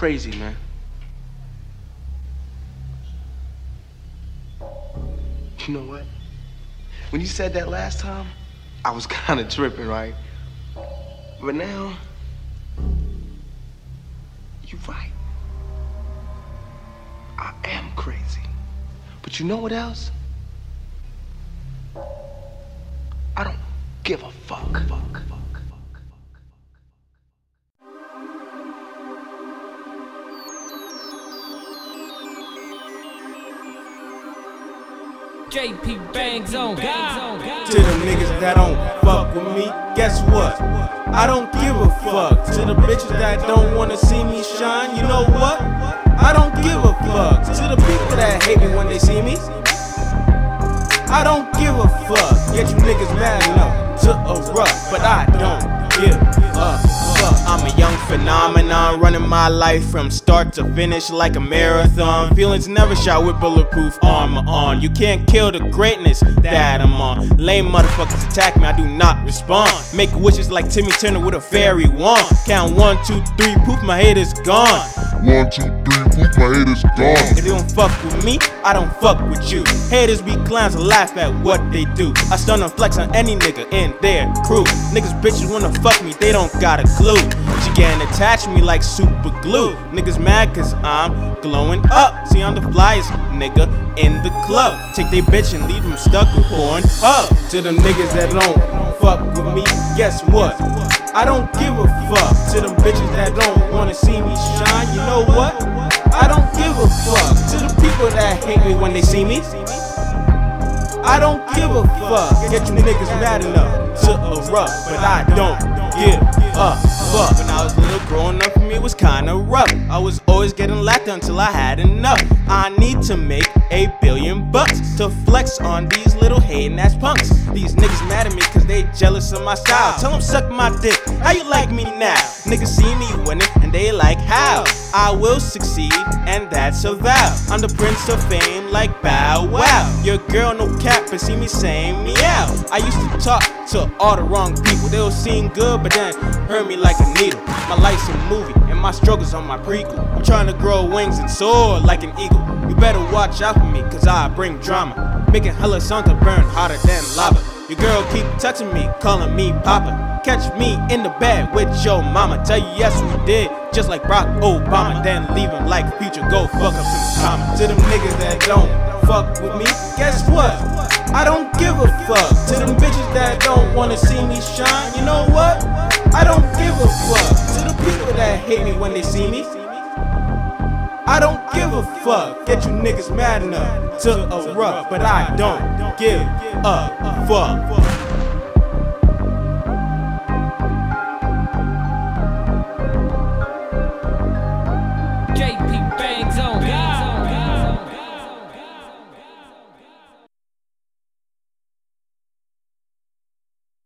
crazy, man. You know what? When you said that last time, I was kind of tripping, right? But now, you're right. I am crazy. But you know what else? I don't give a fuck. fuck, fuck, JP Bangs on God. To the niggas that don't fuck with me, guess what? I don't give a fuck. To the bitches that don't wanna see me shine, you know what? I don't give a fuck. To the people that hate me when they see me, I don't give a fuck. Get you niggas mad enough to erupt, but I don't phenomenon, running my life from start to finish like a marathon. Feelings never shot with bulletproof armor on. You can't kill the greatness that I'm on. Lame motherfuckers attack me, I do not respond. Make wishes like Timmy Turner with a fairy wand. Count one, two, three, poof, my head is gone. One, two, three, poof, my head is gone. If you don't fuck with me, I don't fuck with you. Haters be clowns and laugh at what they do. I stun and flex on any nigga in their crew. Niggas bitches wanna fuck me, they don't got a clue. Attached to me like super glue. Niggas mad cause I'm glowing up. See, I'm the flyest nigga in the club. Take they bitch and leave them stuck with porn up. To them niggas that don't fuck with me, guess what? I don't give a fuck. To them bitches that don't wanna see me shine, you know what? I don't give a fuck. To the people that hate me when they see me. I don't give a fuck. Get you niggas mad enough to erupt, but I don't give a fuck. When I was little, growing up for me was kinda rough. I was always getting laughed until I had enough. I need to make a billion bucks to flex on these little hating ass punks. These niggas mad at me cause they jealous of my style. Tell them suck my dick. How you like me now? Niggas see me winning and they like how I will succeed and that's a vow. I'm the prince of fame like Bow Wow. Your girl no cap but see me saying meow. I used to talk to all the wrong people. They will seem good but then hurt me like a needle. My life's a movie and my struggles on my prequel. I'm trying to grow wings and soar like an eagle. You better watch out for me cause I bring drama. Making hella something burn hotter than lava. Your girl keep touching me, calling me Papa. Catch me in the bed with your mama. Tell you yes we did, just like Barack Obama. Then leave him like future. Go fuck up some comments. To them niggas that don't fuck with me, guess what? I don't give a fuck. To them bitches that don't wanna see me shine, you know what? I don't give a fuck. To the people that hate me when they see me. Give a fuck. Get you niggas mad enough to erupt, but I don't give a fuck.